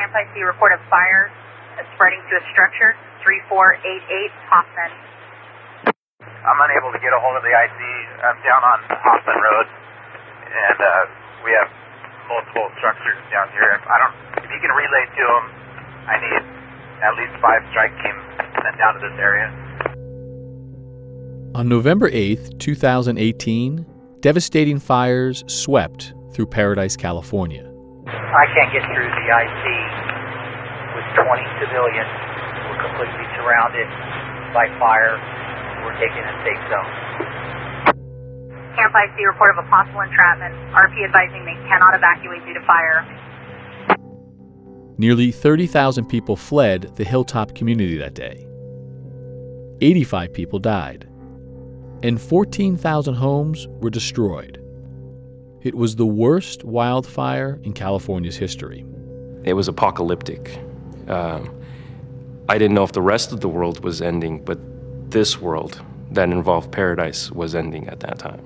Camp IC report of fire spreading to a structure, 3488 Hoffman. I'm unable to get a hold of the IC. I'm down on Hoffman Road, and uh, we have multiple structures down here. If I don't, if you can relay to them, I need at least five strike teams sent down to this area. On November 8th, 2018, devastating fires swept through Paradise, California. I can't get through the IC with 20 civilians. We're completely surrounded by fire. We're taking a safe zone. Camp IC report of a possible entrapment. RP advising they cannot evacuate due to fire. Nearly 30,000 people fled the hilltop community that day. 85 people died, and 14,000 homes were destroyed. It was the worst wildfire in California's history. It was apocalyptic. Um, I didn't know if the rest of the world was ending, but this world that involved paradise was ending at that time.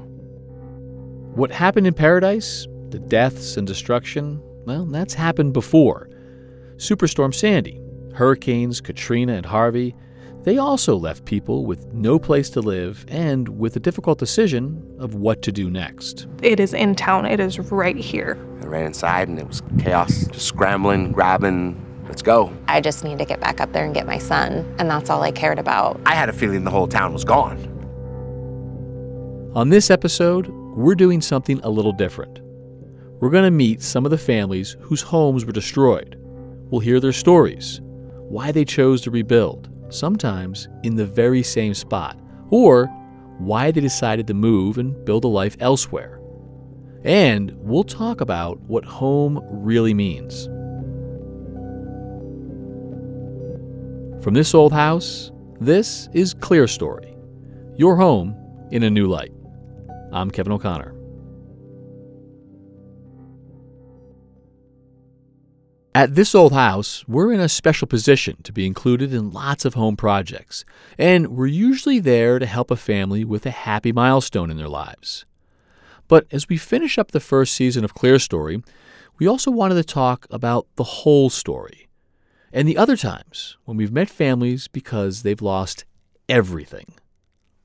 What happened in Paradise, the deaths and destruction, well, that's happened before. Superstorm Sandy, Hurricanes Katrina and Harvey, they also left people with no place to live and with a difficult decision of what to do next. It is in town, it is right here. I ran inside and it was chaos, just scrambling, grabbing, let's go. I just need to get back up there and get my son, and that's all I cared about. I had a feeling the whole town was gone. On this episode, we're doing something a little different. We're going to meet some of the families whose homes were destroyed. We'll hear their stories, why they chose to rebuild, sometimes in the very same spot, or why they decided to move and build a life elsewhere. And we'll talk about what home really means. From this old house, this is Clear Story, your home in a new light. I'm Kevin O'Connor. At this old house, we're in a special position to be included in lots of home projects, and we're usually there to help a family with a happy milestone in their lives. But as we finish up the first season of Clear Story, we also wanted to talk about the whole story and the other times when we've met families because they've lost everything,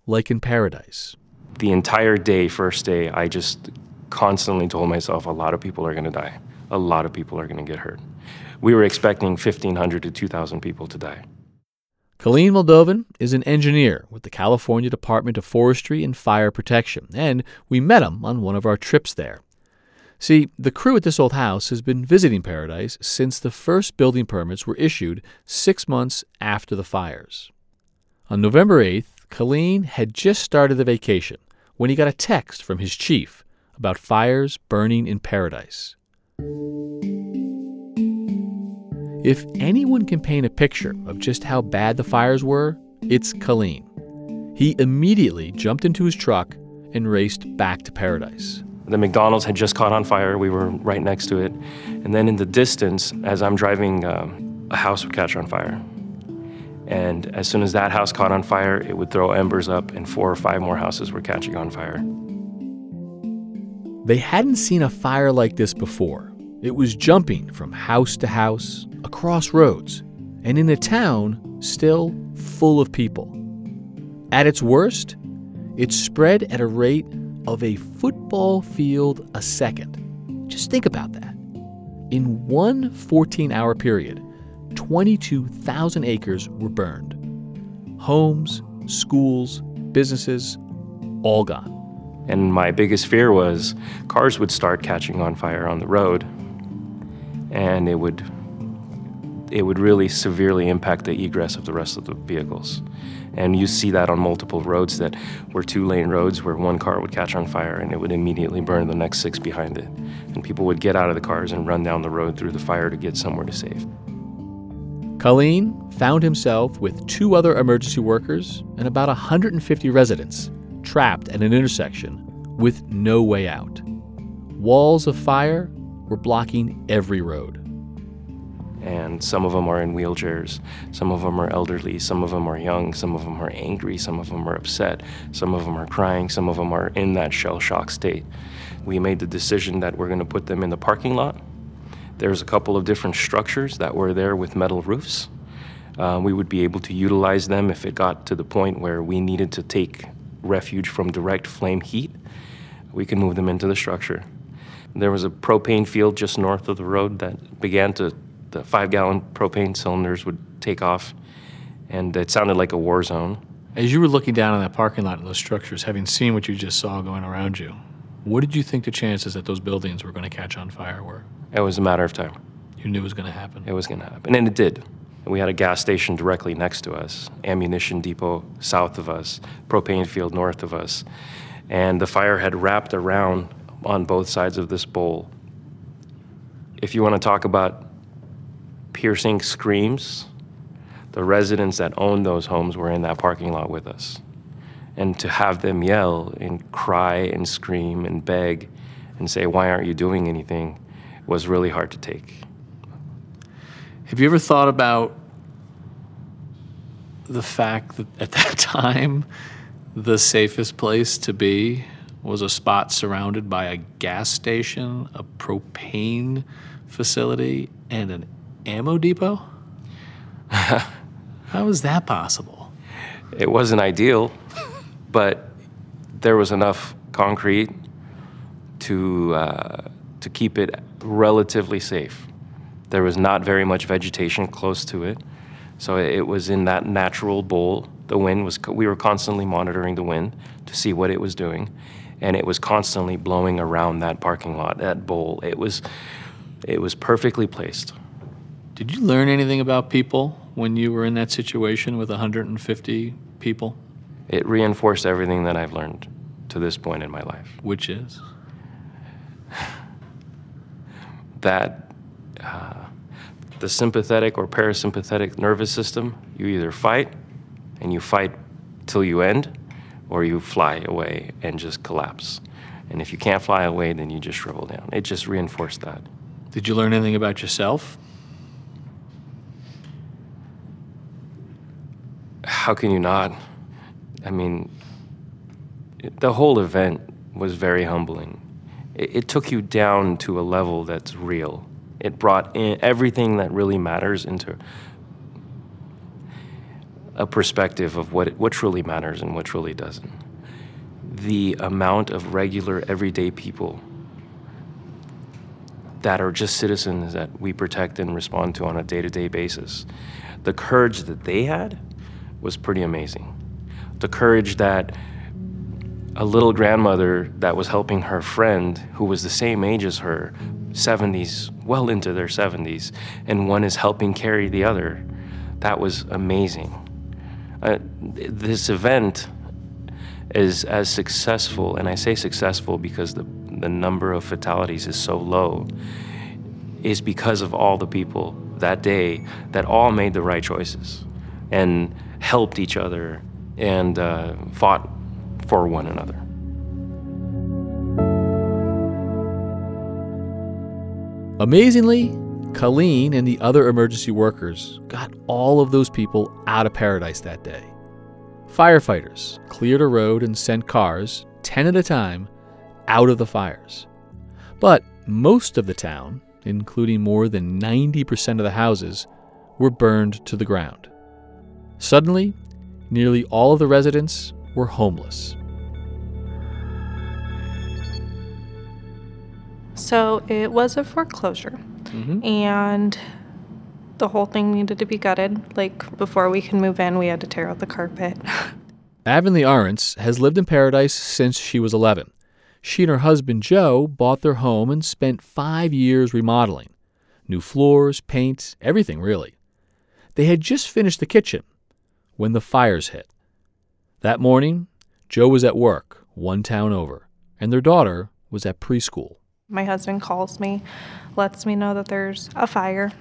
like in Paradise. The entire day, first day, I just constantly told myself a lot of people are going to die. A lot of people are going to get hurt. We were expecting 1,500 to 2,000 people to die. Colleen Moldovan is an engineer with the California Department of Forestry and Fire Protection, and we met him on one of our trips there. See, the crew at this old house has been visiting Paradise since the first building permits were issued six months after the fires. On November 8th, Colleen had just started the vacation when he got a text from his chief about fires burning in Paradise. If anyone can paint a picture of just how bad the fires were, it's Colleen. He immediately jumped into his truck and raced back to Paradise. The McDonald's had just caught on fire. We were right next to it. And then in the distance, as I'm driving, um, a house would catch on fire. And as soon as that house caught on fire, it would throw embers up, and four or five more houses were catching on fire. They hadn't seen a fire like this before. It was jumping from house to house, across roads, and in a town still full of people. At its worst, it spread at a rate of a football field a second. Just think about that. In one 14 hour period, 22,000 acres were burned. Homes, schools, businesses, all gone. And my biggest fear was cars would start catching on fire on the road and it would it would really severely impact the egress of the rest of the vehicles. And you see that on multiple roads that were two lane roads where one car would catch on fire and it would immediately burn the next six behind it. And people would get out of the cars and run down the road through the fire to get somewhere to save. Colleen found himself with two other emergency workers and about 150 residents trapped at an intersection with no way out. Walls of fire were blocking every road. And some of them are in wheelchairs, some of them are elderly, some of them are young, some of them are angry, some of them are upset, some of them are crying, some of them are in that shell shock state. We made the decision that we're going to put them in the parking lot. There's a couple of different structures that were there with metal roofs. Uh, we would be able to utilize them if it got to the point where we needed to take refuge from direct flame heat. We can move them into the structure. There was a propane field just north of the road that began to the five gallon propane cylinders would take off, and it sounded like a war zone. As you were looking down on that parking lot and those structures, having seen what you just saw going around you, what did you think the chances that those buildings were going to catch on fire were? It was a matter of time. You knew it was going to happen. It was going to happen, and it did. We had a gas station directly next to us, ammunition depot south of us, propane field north of us, and the fire had wrapped around on both sides of this bowl. If you want to talk about piercing screams. The residents that owned those homes were in that parking lot with us. And to have them yell and cry and scream and beg and say, Why aren't you doing anything? was really hard to take. Have you ever thought about the fact that at that time, the safest place to be was a spot surrounded by a gas station, a propane facility, and an ammo depot? How is that possible? It wasn't ideal, but there was enough concrete to uh, to keep it relatively safe. There was not very much vegetation close to it, so it was in that natural bowl. The wind was. We were constantly monitoring the wind to see what it was doing, and it was constantly blowing around that parking lot, that bowl. It was, it was perfectly placed. Did you learn anything about people when you were in that situation with 150 people? It reinforced everything that I've learned to this point in my life. Which is? that uh, the sympathetic or parasympathetic nervous system, you either fight and you fight till you end, or you fly away and just collapse. And if you can't fly away, then you just shrivel down. It just reinforced that. Did you learn anything about yourself? How can you not? I mean, the whole event was very humbling. It, it, took you down to a level that's real. It brought in everything that really matters into a perspective of what, what truly matters and what truly doesn't. The amount of regular, everyday people that are just citizens that we protect and respond to on a day to day basis, the courage that they had was pretty amazing. The courage that a little grandmother that was helping her friend who was the same age as her, 70s, well into their 70s, and one is helping carry the other. That was amazing. Uh, this event is as successful, and I say successful because the, the number of fatalities is so low, is because of all the people that day that all made the right choices. And helped each other and uh, fought for one another. Amazingly, Colleen and the other emergency workers got all of those people out of paradise that day. Firefighters cleared a road and sent cars, 10 at a time, out of the fires. But most of the town, including more than 90% of the houses, were burned to the ground. Suddenly, nearly all of the residents were homeless. So it was a foreclosure. Mm-hmm. And The whole thing needed to be gutted. Like before we can move in, we had to tear out the carpet. Avonlea Arntz has lived in Paradise since she was 11. She and her husband Joe bought their home and spent five years remodeling. New floors, paint, everything really. They had just finished the kitchen when the fires hit. That morning, Joe was at work, one town over, and their daughter was at preschool. My husband calls me, lets me know that there's a fire.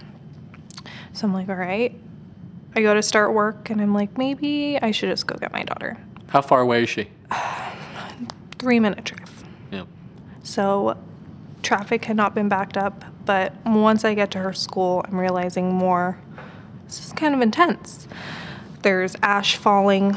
So I'm like, all right. I go to start work and I'm like, maybe I should just go get my daughter. How far away is she? Three minute drive. Yeah. So traffic had not been backed up, but once I get to her school, I'm realizing more. This is kind of intense. There's ash falling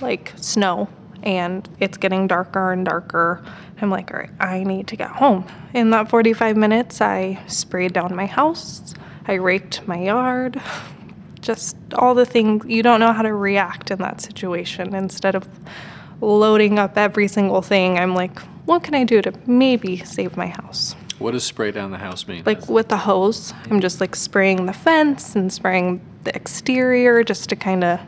like snow, and it's getting darker and darker. I'm like, all right, I need to get home. In that 45 minutes, I sprayed down my house, I raked my yard, just all the things you don't know how to react in that situation. Instead of loading up every single thing, I'm like, what can I do to maybe save my house? What does spray down the house mean? Like with the hose, I'm just like spraying the fence and spraying the exterior just to kind of,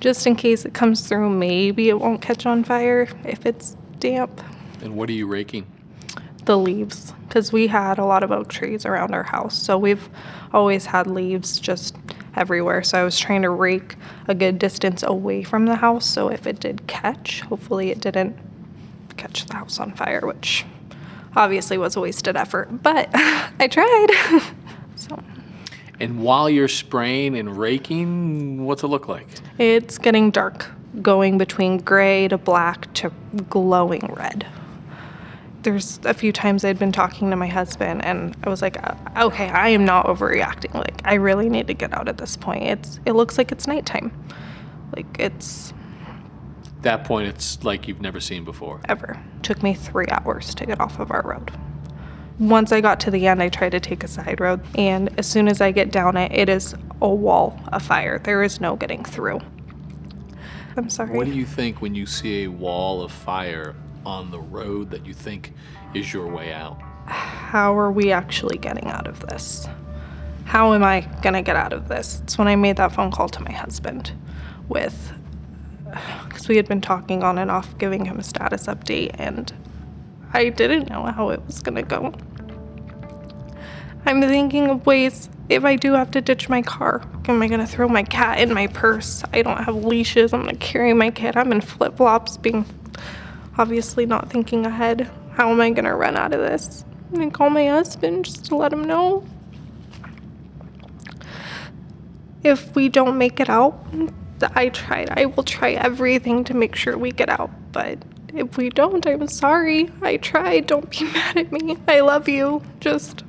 just in case it comes through, maybe it won't catch on fire if it's damp. And what are you raking? The leaves, because we had a lot of oak trees around our house. So we've always had leaves just everywhere. So I was trying to rake a good distance away from the house. So if it did catch, hopefully it didn't catch the house on fire, which obviously was a wasted effort. But I tried. so. And while you're spraying and raking, what's it look like? It's getting dark, going between gray to black to glowing red. There's a few times I'd been talking to my husband, and I was like, uh, "Okay, I am not overreacting. Like, I really need to get out at this point. It's it looks like it's nighttime. Like it's that point, it's like you've never seen before. Ever. Took me three hours to get off of our road. Once I got to the end, I tried to take a side road, and as soon as I get down it, it is a wall of fire. There is no getting through. I'm sorry. What do you think when you see a wall of fire on the road that you think is your way out? How are we actually getting out of this? How am I going to get out of this? It's when I made that phone call to my husband with because we had been talking on and off, giving him a status update, and I didn't know how it was gonna go. I'm thinking of ways if I do have to ditch my car. Am I gonna throw my cat in my purse? I don't have leashes. I'm gonna carry my kid. I'm in flip flops, being obviously not thinking ahead. How am I gonna run out of this? I'm gonna call my husband just to let him know. If we don't make it out, I tried. I will try everything to make sure we get out. But if we don't, I'm sorry. I tried. Don't be mad at me. I love you. Just.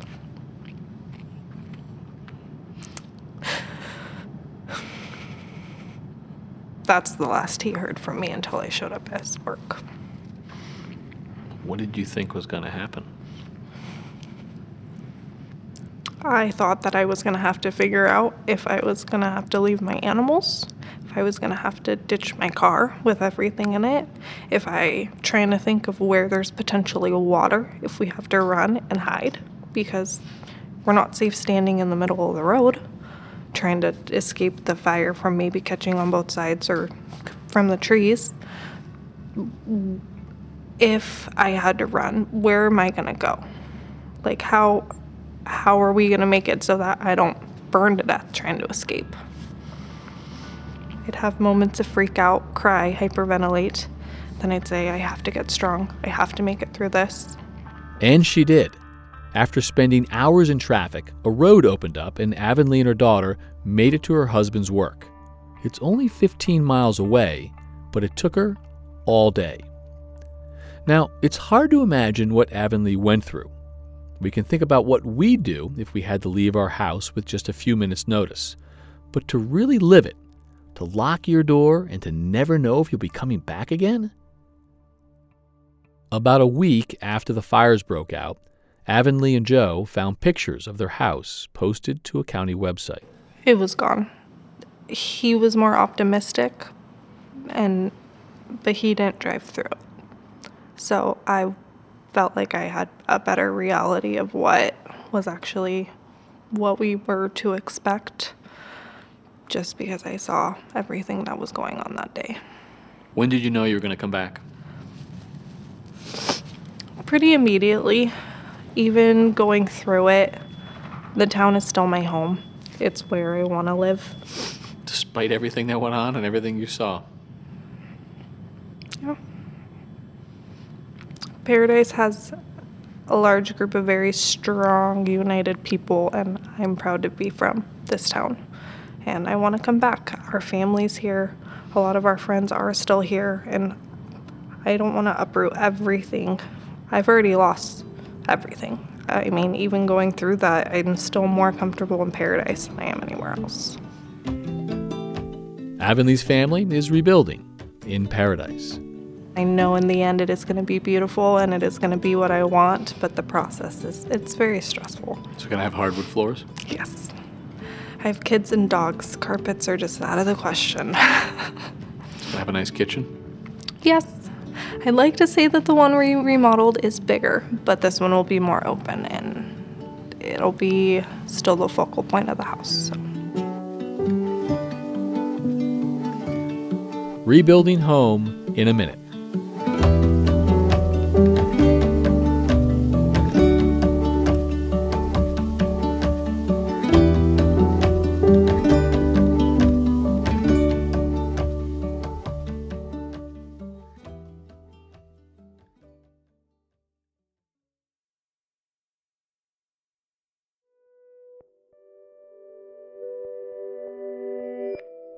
That's the last he heard from me until I showed up at work. What did you think was going to happen? I thought that I was going to have to figure out if I was going to have to leave my animals if I was going to have to ditch my car with everything in it, if I trying to think of where there's potentially water, if we have to run and hide because we're not safe standing in the middle of the road trying to escape the fire from maybe catching on both sides or from the trees. If I had to run, where am I going to go? Like how how are we going to make it so that I don't burn to death trying to escape? I'd have moments of freak out, cry, hyperventilate. Then I'd say, I have to get strong. I have to make it through this. And she did. After spending hours in traffic, a road opened up and Avonlea and her daughter made it to her husband's work. It's only 15 miles away, but it took her all day. Now, it's hard to imagine what Avonlea went through. We can think about what we'd do if we had to leave our house with just a few minutes' notice. But to really live it, to lock your door and to never know if you'll be coming back again? About a week after the fires broke out, Avonlea and Joe found pictures of their house posted to a county website. It was gone. He was more optimistic and but he didn't drive through. So I felt like I had a better reality of what was actually what we were to expect just because I saw everything that was going on that day. When did you know you were going to come back? Pretty immediately. Even going through it, the town is still my home. It's where I want to live. Despite everything that went on and everything you saw. Yeah. Paradise has a large group of very strong, united people, and I'm proud to be from this town. And I want to come back. Our family's here, a lot of our friends are still here, and I don't want to uproot everything. I've already lost everything. I mean, even going through that, I'm still more comfortable in paradise than I am anywhere else. Avonlea's family is rebuilding in paradise. I know in the end it is going to be beautiful and it is going to be what I want, but the process is it's very stressful. So going to have hardwood floors? Yes. I have kids and dogs. Carpets are just out of the question. I have a nice kitchen? Yes. I'd like to say that the one we remodeled is bigger, but this one will be more open and it'll be still the focal point of the house. So. Rebuilding home in a minute.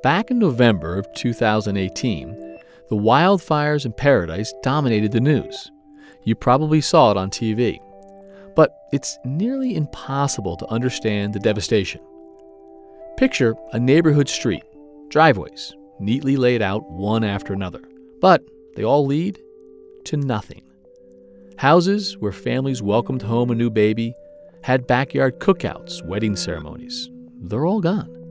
Back in November of 2018, the wildfires in Paradise dominated the news. You probably saw it on TV. But it's nearly impossible to understand the devastation. Picture a neighborhood street, driveways, neatly laid out one after another, but they all lead to nothing. Houses where families welcomed home a new baby had backyard cookouts, wedding ceremonies. They're all gone.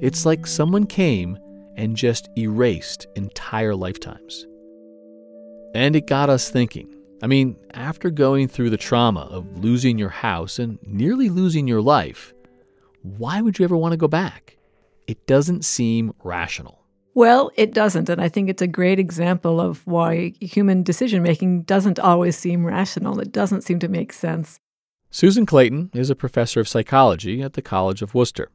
It's like someone came and just erased entire lifetimes. And it got us thinking. I mean, after going through the trauma of losing your house and nearly losing your life, why would you ever want to go back? It doesn't seem rational. Well, it doesn't. And I think it's a great example of why human decision making doesn't always seem rational. It doesn't seem to make sense. Susan Clayton is a professor of psychology at the College of Wooster.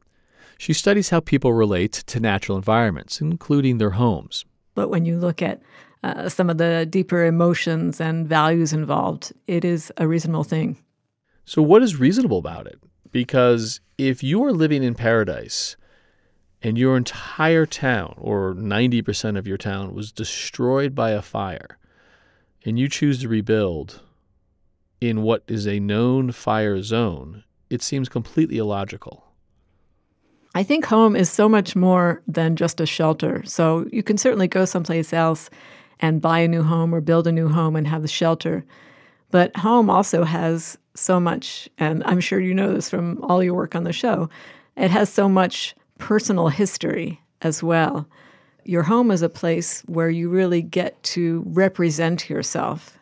She studies how people relate to natural environments, including their homes. But when you look at uh, some of the deeper emotions and values involved, it is a reasonable thing. So, what is reasonable about it? Because if you are living in paradise and your entire town, or 90% of your town, was destroyed by a fire, and you choose to rebuild in what is a known fire zone, it seems completely illogical. I think home is so much more than just a shelter. So you can certainly go someplace else and buy a new home or build a new home and have the shelter. But home also has so much, and I'm sure you know this from all your work on the show, it has so much personal history as well. Your home is a place where you really get to represent yourself.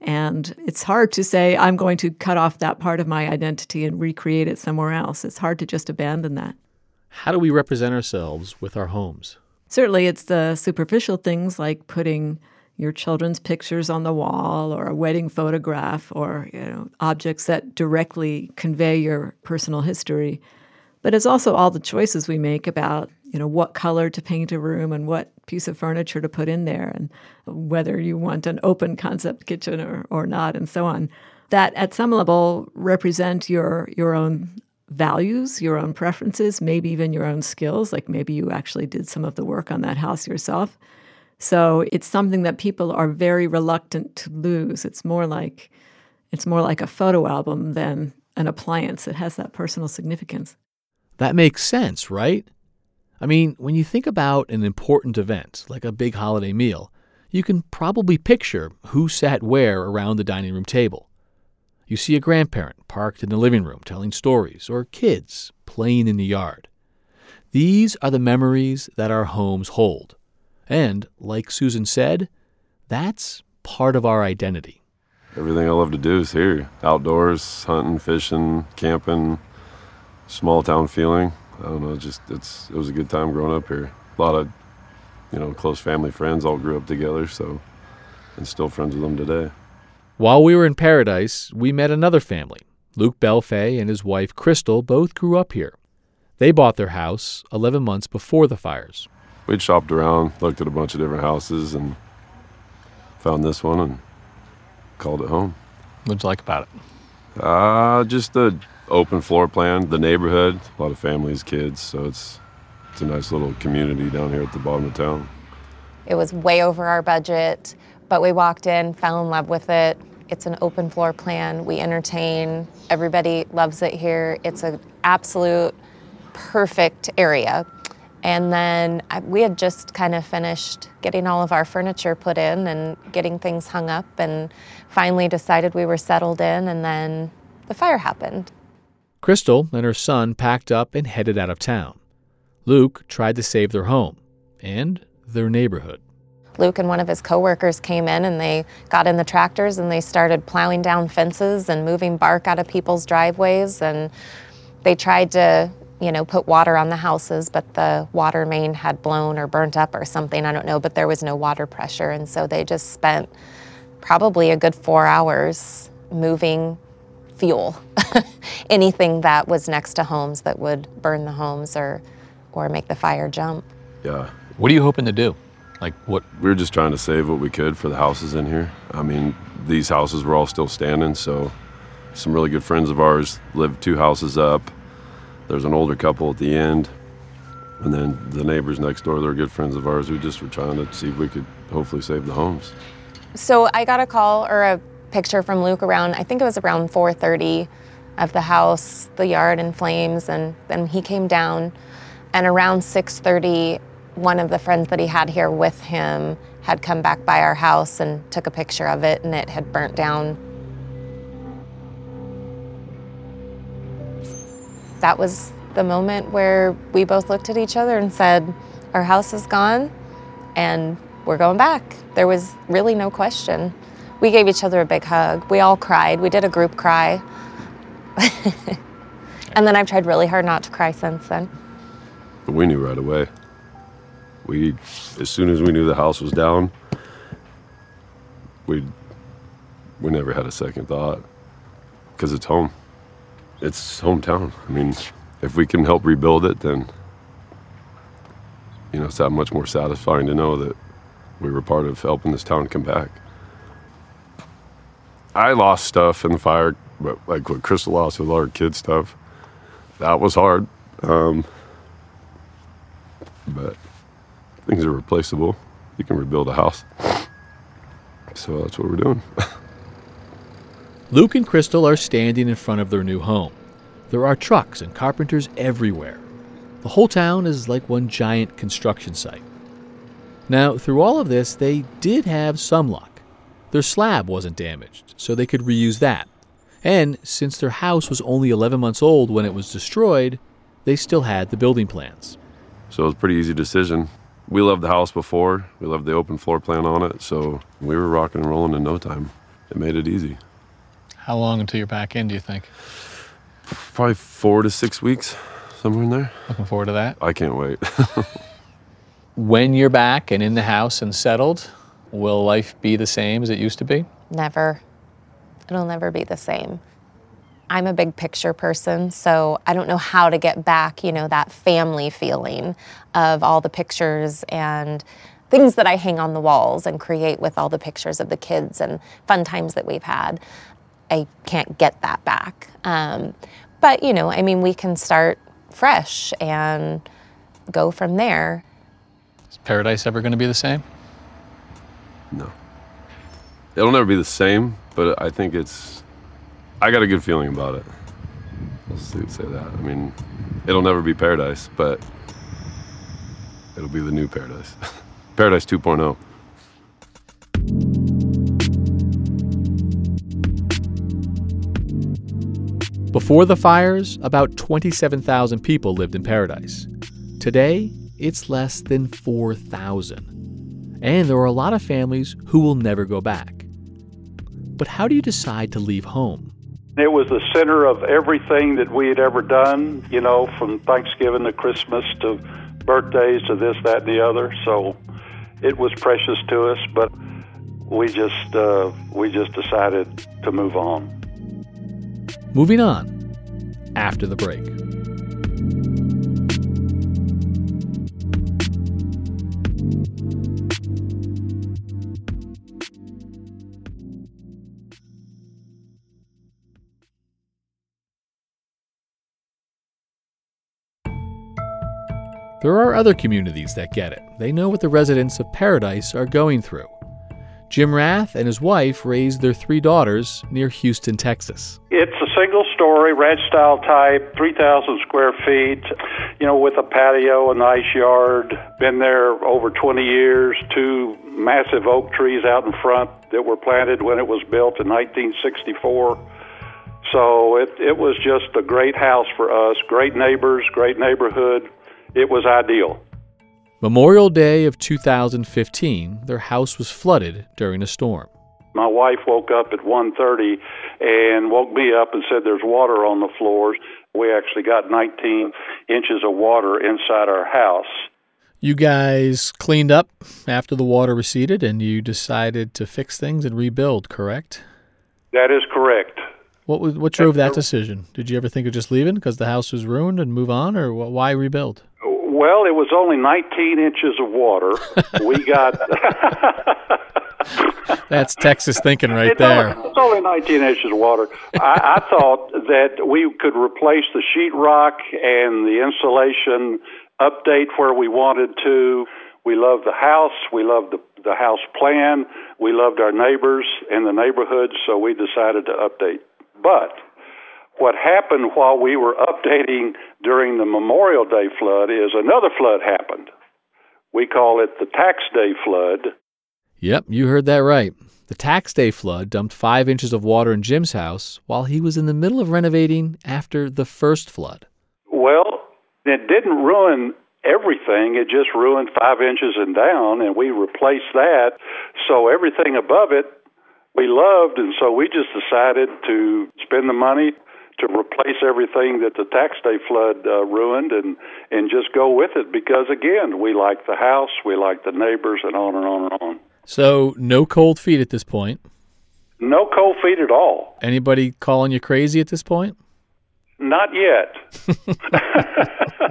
And it's hard to say, I'm going to cut off that part of my identity and recreate it somewhere else. It's hard to just abandon that. How do we represent ourselves with our homes? Certainly, it's the superficial things like putting your children's pictures on the wall or a wedding photograph or you know, objects that directly convey your personal history. But it's also all the choices we make about you know what color to paint a room and what piece of furniture to put in there and whether you want an open concept kitchen or, or not and so on that at some level represent your your own values, your own preferences, maybe even your own skills. Like maybe you actually did some of the work on that house yourself. So it's something that people are very reluctant to lose. It's more like it's more like a photo album than an appliance that has that personal significance. That makes sense, right? I mean, when you think about an important event, like a big holiday meal, you can probably picture who sat where around the dining room table. You see a grandparent parked in the living room telling stories, or kids playing in the yard. These are the memories that our homes hold. And, like Susan said, that's part of our identity. Everything I love to do is here outdoors, hunting, fishing, camping, small town feeling. I don't know, just it's it was a good time growing up here. A lot of you know close family friends all grew up together, so and still friends with them today. While we were in Paradise, we met another family. Luke Belfay and his wife Crystal both grew up here. They bought their house 11 months before the fires. We'd shopped around, looked at a bunch of different houses, and found this one and called it home. What'd you like about it? Uh, just the open floor plan, the neighborhood, a lot of families, kids, so it's it's a nice little community down here at the bottom of town. It was way over our budget, but we walked in, fell in love with it. It's an open floor plan. We entertain. Everybody loves it here. It's an absolute perfect area. And then I, we had just kind of finished getting all of our furniture put in and getting things hung up, and finally decided we were settled in, and then the fire happened. Crystal and her son packed up and headed out of town. Luke tried to save their home and their neighborhood. Luke and one of his coworkers came in and they got in the tractors and they started plowing down fences and moving bark out of people's driveways and they tried to you know, put water on the houses, but the water main had blown or burnt up or something. I don't know, but there was no water pressure. And so they just spent probably a good four hours moving fuel, anything that was next to homes that would burn the homes or, or make the fire jump. Yeah. What are you hoping to do? Like what? We were just trying to save what we could for the houses in here. I mean, these houses were all still standing, so some really good friends of ours lived two houses up there's an older couple at the end, and then the neighbors next door. They're good friends of ours. We just were trying to see if we could hopefully save the homes. So I got a call or a picture from Luke around. I think it was around 4:30 of the house, the yard in flames, and then he came down. And around 6:30, one of the friends that he had here with him had come back by our house and took a picture of it, and it had burnt down that was the moment where we both looked at each other and said, Our house is gone and we're going back. There was really no question. We gave each other a big hug. We all cried. We did a group cry. and then I've tried really hard not to cry since then. But we knew right away. We, as soon as we knew the house was down, we, we never had a second thought because it's home it's hometown. I mean, if we can help rebuild it, then you know it's that much more satisfying to know that we were part of helping this town come back. I lost stuff in the fire, but like what Crystal lost with her kids stuff, that was hard. Um, but things are replaceable. You can rebuild a house. So that's what we're doing. Luke and Crystal are standing in front of their new home. There are trucks and carpenters everywhere. The whole town is like one giant construction site. Now, through all of this, they did have some luck. Their slab wasn't damaged, so they could reuse that. And since their house was only 11 months old when it was destroyed, they still had the building plans. So it was a pretty easy decision. We loved the house before, we loved the open floor plan on it, so we were rocking and rolling in no time. It made it easy. How long until you're back in, do you think? Probably four to six weeks, somewhere in there. Looking forward to that. I can't wait. when you're back and in the house and settled, will life be the same as it used to be? Never. It'll never be the same. I'm a big picture person, so I don't know how to get back, you know, that family feeling of all the pictures and things that I hang on the walls and create with all the pictures of the kids and fun times that we've had. I can't get that back. Um, but, you know, I mean, we can start fresh and go from there. Is paradise ever going to be the same? No. It'll never be the same, but I think it's. I got a good feeling about it. Let's say that. I mean, it'll never be paradise, but it'll be the new paradise. paradise 2.0. Before the fires, about 27,000 people lived in Paradise. Today, it's less than 4,000. And there are a lot of families who will never go back. But how do you decide to leave home? It was the center of everything that we had ever done, you know, from Thanksgiving to Christmas to birthdays to this, that, and the other. So it was precious to us, but we just uh, we just decided to move on. Moving on after the break. There are other communities that get it. They know what the residents of Paradise are going through. Jim Rath and his wife raised their three daughters near Houston, Texas. It's a single story, ranch style type, 3,000 square feet, you know, with a patio, a nice yard. Been there over 20 years, two massive oak trees out in front that were planted when it was built in 1964. So it, it was just a great house for us, great neighbors, great neighborhood. It was ideal. Memorial Day of 2015, their house was flooded during a storm. My wife woke up at 1:30 and woke me up and said there's water on the floors. We actually got 19 inches of water inside our house. You guys cleaned up after the water receded and you decided to fix things and rebuild, correct? That is correct. What what drove that decision? Did you ever think of just leaving because the house was ruined and move on, or why rebuild? Well, it was only 19 inches of water. we got. That's Texas thinking right there. Only, it's only 19 inches of water. I, I thought that we could replace the sheetrock and the insulation, update where we wanted to. We loved the house. We loved the, the house plan. We loved our neighbors and the neighborhood, so we decided to update. But what happened while we were updating during the Memorial Day flood is another flood happened. We call it the Tax Day flood. Yep, you heard that right. The Tax Day flood dumped five inches of water in Jim's house while he was in the middle of renovating after the first flood. Well, it didn't ruin everything. It just ruined five inches and down, and we replaced that. So everything above it we loved, and so we just decided to spend the money to replace everything that the tax day flood uh, ruined and and just go with it because again we like the house we like the neighbors and on and on and on. So no cold feet at this point? No cold feet at all. Anybody calling you crazy at this point? Not yet.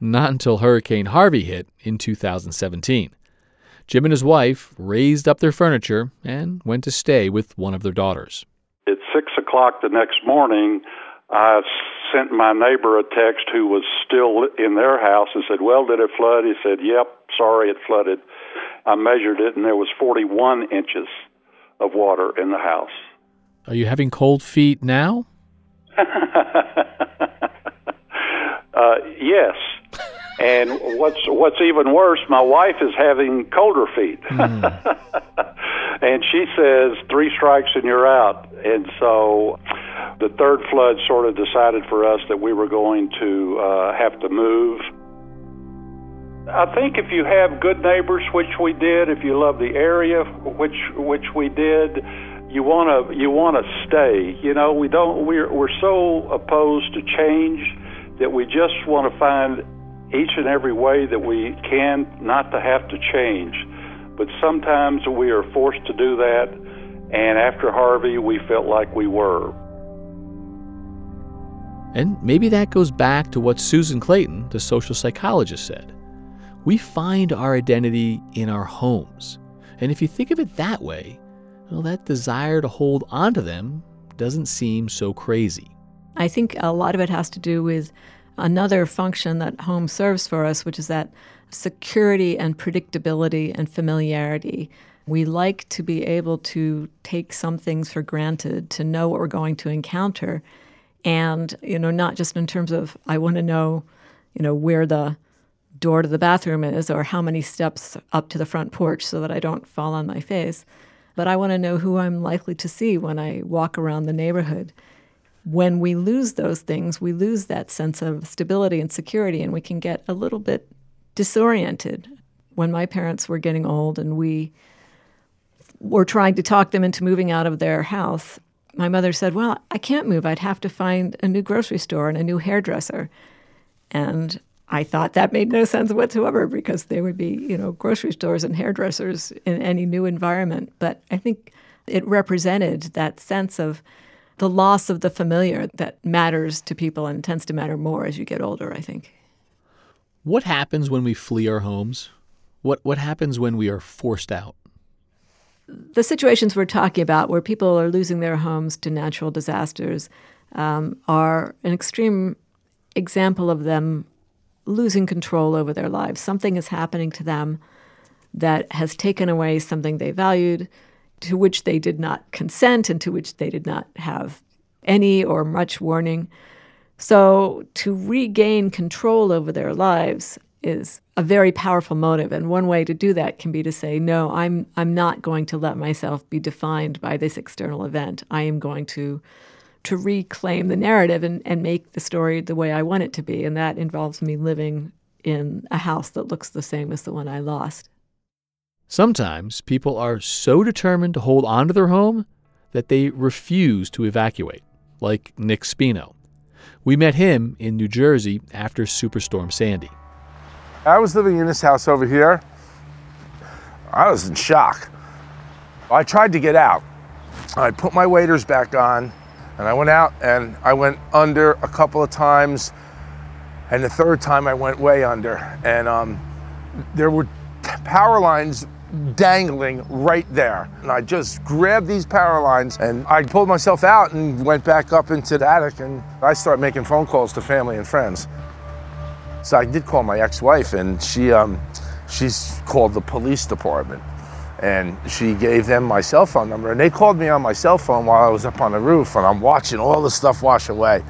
Not until hurricane harvey hit in 2017 jim and his wife raised up their furniture and went to stay with one of their daughters o'clock the next morning, I sent my neighbor a text who was still in their house and said, Well, did it flood? He said, Yep, sorry, it flooded. I measured it, and there was 41 inches of water in the house. Are you having cold feet now? uh, yes. And what's what's even worse, my wife is having colder feet. Mm. and she says three strikes and you're out. And so the third flood sort of decided for us that we were going to uh, have to move. I think if you have good neighbors, which we did, if you love the area, which which we did, you want to you want to stay. You know, we don't we're we're so opposed to change that we just want to find each and every way that we can not to have to change but sometimes we are forced to do that. And after Harvey, we felt like we were. And maybe that goes back to what Susan Clayton, the social psychologist, said. We find our identity in our homes. And if you think of it that way, well, that desire to hold onto them doesn't seem so crazy. I think a lot of it has to do with another function that home serves for us, which is that security and predictability and familiarity. We like to be able to take some things for granted, to know what we're going to encounter. And, you know, not just in terms of, I want to know, you know, where the door to the bathroom is or how many steps up to the front porch so that I don't fall on my face, but I want to know who I'm likely to see when I walk around the neighborhood. When we lose those things, we lose that sense of stability and security, and we can get a little bit disoriented when my parents were getting old and we were trying to talk them into moving out of their house. my mother said, Well, I can't move. I'd have to find a new grocery store and a new hairdresser. And I thought that made no sense whatsoever because there would be, you know, grocery stores and hairdressers in any new environment. But I think it represented that sense of the loss of the familiar that matters to people and tends to matter more as you get older, I think. What happens when we flee our homes? What what happens when we are forced out? The situations we're talking about, where people are losing their homes to natural disasters, um, are an extreme example of them losing control over their lives. Something is happening to them that has taken away something they valued, to which they did not consent and to which they did not have any or much warning. So, to regain control over their lives is a very powerful motive. And one way to do that can be to say, no, I'm, I'm not going to let myself be defined by this external event. I am going to, to reclaim the narrative and, and make the story the way I want it to be. And that involves me living in a house that looks the same as the one I lost. Sometimes people are so determined to hold on to their home that they refuse to evacuate, like Nick Spino. We met him in New Jersey after Superstorm Sandy. I was living in this house over here. I was in shock. I tried to get out. I put my waders back on and I went out and I went under a couple of times. And the third time I went way under. And um, there were power lines dangling right there. And I just grabbed these power lines and I pulled myself out and went back up into the attic and I started making phone calls to family and friends. So I did call my ex-wife and she um, she's called the police department and she gave them my cell phone number and they called me on my cell phone while I was up on the roof and I'm watching all the stuff wash away.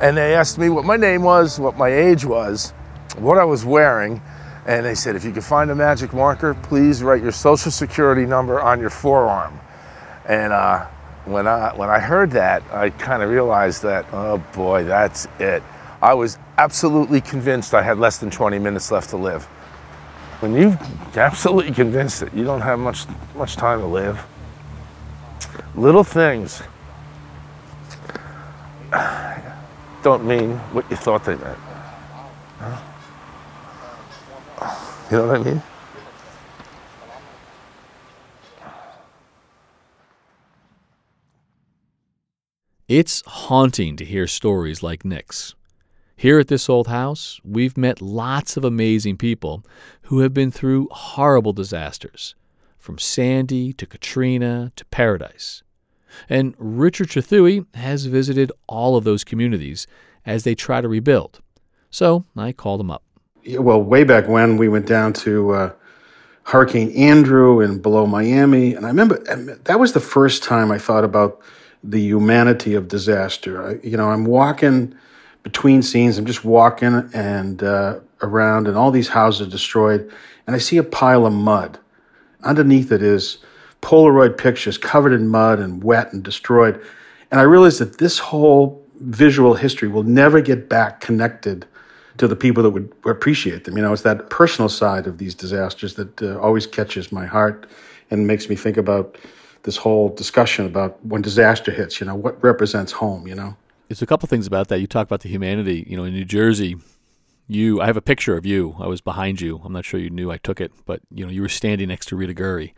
And they asked me what my name was, what my age was, what I was wearing, and they said, if you can find a magic marker, please write your social security number on your forearm. And uh, when, I, when I heard that, I kind of realized that, oh boy, that's it. I was absolutely convinced I had less than 20 minutes left to live. When you're absolutely convinced that you don't have much, much time to live, little things don't mean what you thought they meant. Huh? You know what I mean? It's haunting to hear stories like Nick's. Here at this old house, we've met lots of amazing people who have been through horrible disasters, from Sandy to Katrina to Paradise. And Richard Trethewey has visited all of those communities as they try to rebuild. So I called him up. Well, way back when we went down to uh, Hurricane Andrew and below Miami, and I remember that was the first time I thought about the humanity of disaster. I, you know, I'm walking between scenes. I'm just walking and uh, around, and all these houses are destroyed, and I see a pile of mud. Underneath it is Polaroid pictures covered in mud and wet and destroyed, and I realized that this whole visual history will never get back connected to the people that would appreciate them. You know, it's that personal side of these disasters that uh, always catches my heart and makes me think about this whole discussion about when disaster hits, you know, what represents home, you know? There's a couple things about that. You talk about the humanity. You know, in New Jersey, you I have a picture of you. I was behind you. I'm not sure you knew I took it, but you know, you were standing next to Rita Gurrey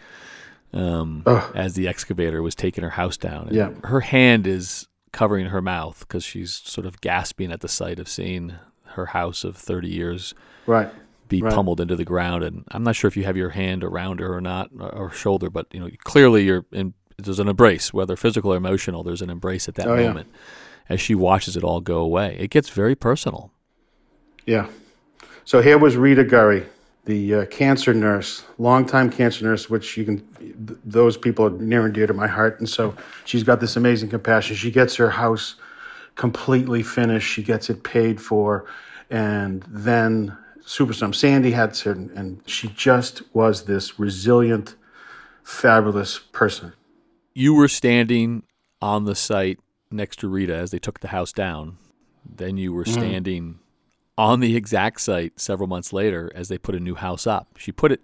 um, as the excavator was taking her house down. And Yeah. Her hand is covering her mouth because she's sort of gasping at the sight of seeing her house of 30 years Right. be Right. pummeled into the ground. And I'm not sure if you have your hand around her or not, or, or shoulder, but you know, clearly you're in. There's an embrace, whether physical or emotional. There's an embrace at that Oh, yeah. moment as she watches it all go away. It gets very personal. Yeah. So here was Rita Gurry, the uh, cancer nurse, longtime cancer nurse, which you can, th- those people are near and dear to my heart. And so she's got this amazing compassion. She gets her house completely finished. She gets it paid for. And then Superstorm Sandy hits her, and, she just was this resilient, fabulous person. You were standing on the site next to Rita as they took the house down. Then you were Mhm. standing on the exact site several months later as they put a new house up. She put it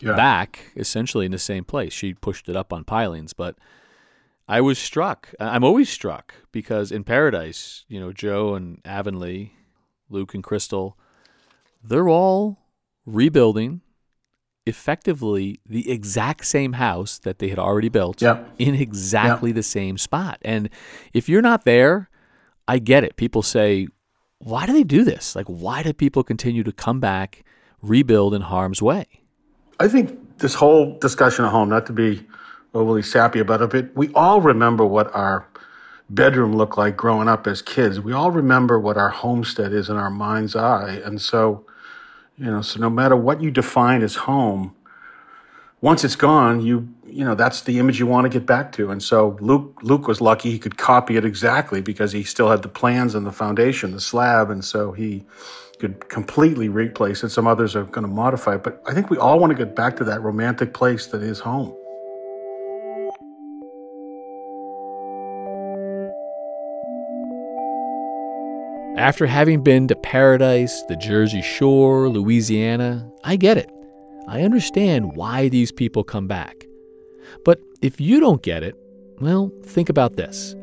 Yeah. back essentially in the same place. She pushed it up on pilings, but I was struck. I'm always struck because in Paradise, you know, Joe and Avonlea, Luke and Crystal, they're all rebuilding effectively the exact same house that they had already built Yep. in exactly the same spot. And if you're not there, I get it. People say, why do they do this? Like, why do people continue to come back, rebuild in harm's way? I think this whole discussion at home, not to be overly sappy about it, but we all remember what our bedroom looked like growing up as kids. We all remember what our homestead is in our mind's eye. And so, you know, so no matter what you define as home, once it's gone, you you know that's the image you want to get back to. And so Luke Luke was lucky he could copy it exactly because he still had the plans and the foundation, the slab, and so he could completely replace it. Some others are going to modify it, but I think we all want to get back to that romantic place that is home. After having been to Paradise, the Jersey Shore, Louisiana, I get it. I understand why these people come back. But if you don't get it, well, think about this.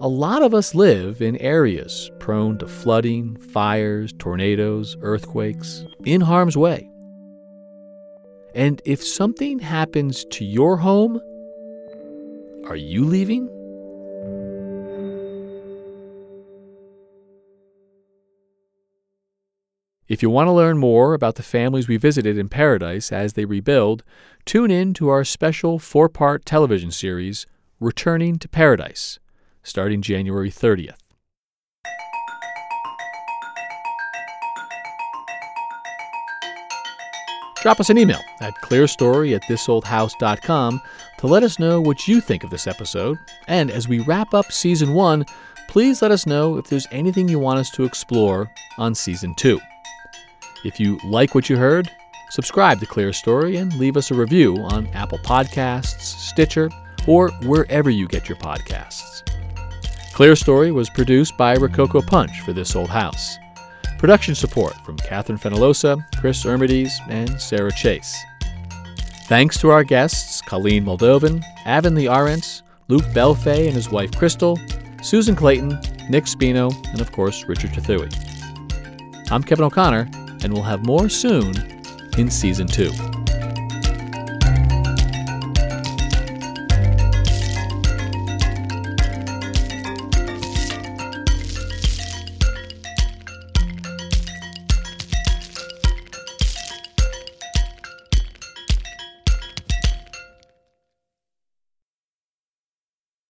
A lot of us live in areas prone to flooding, fires, tornadoes, earthquakes, in harm's way. And if something happens to your home, are you leaving? If you want to learn more about the families we visited in Paradise as they rebuild, tune in to our special four part television series, Returning to Paradise, starting January 30th. Drop us an email at clearstory at thisoldhouse.com to let us know what you think of this episode. And as we wrap up season one, please let us know if there's anything you want us to explore on season two. If you like what you heard, subscribe to Clear Story and leave us a review on Apple Podcasts, Stitcher, or wherever you get your podcasts. Clear Story was produced by Rococo Punch for This Old House. Production support from Catherine Fenelosa, Chris Ermides, and Sarah Chase. Thanks to our guests, Colleen Moldovan, Avonlea Arentz, Luke Belfay and his wife Crystal, Susan Clayton, Nick Spino, and of course, Richard Trethewey. I'm Kevin O'Connor, and we'll have more soon in season two.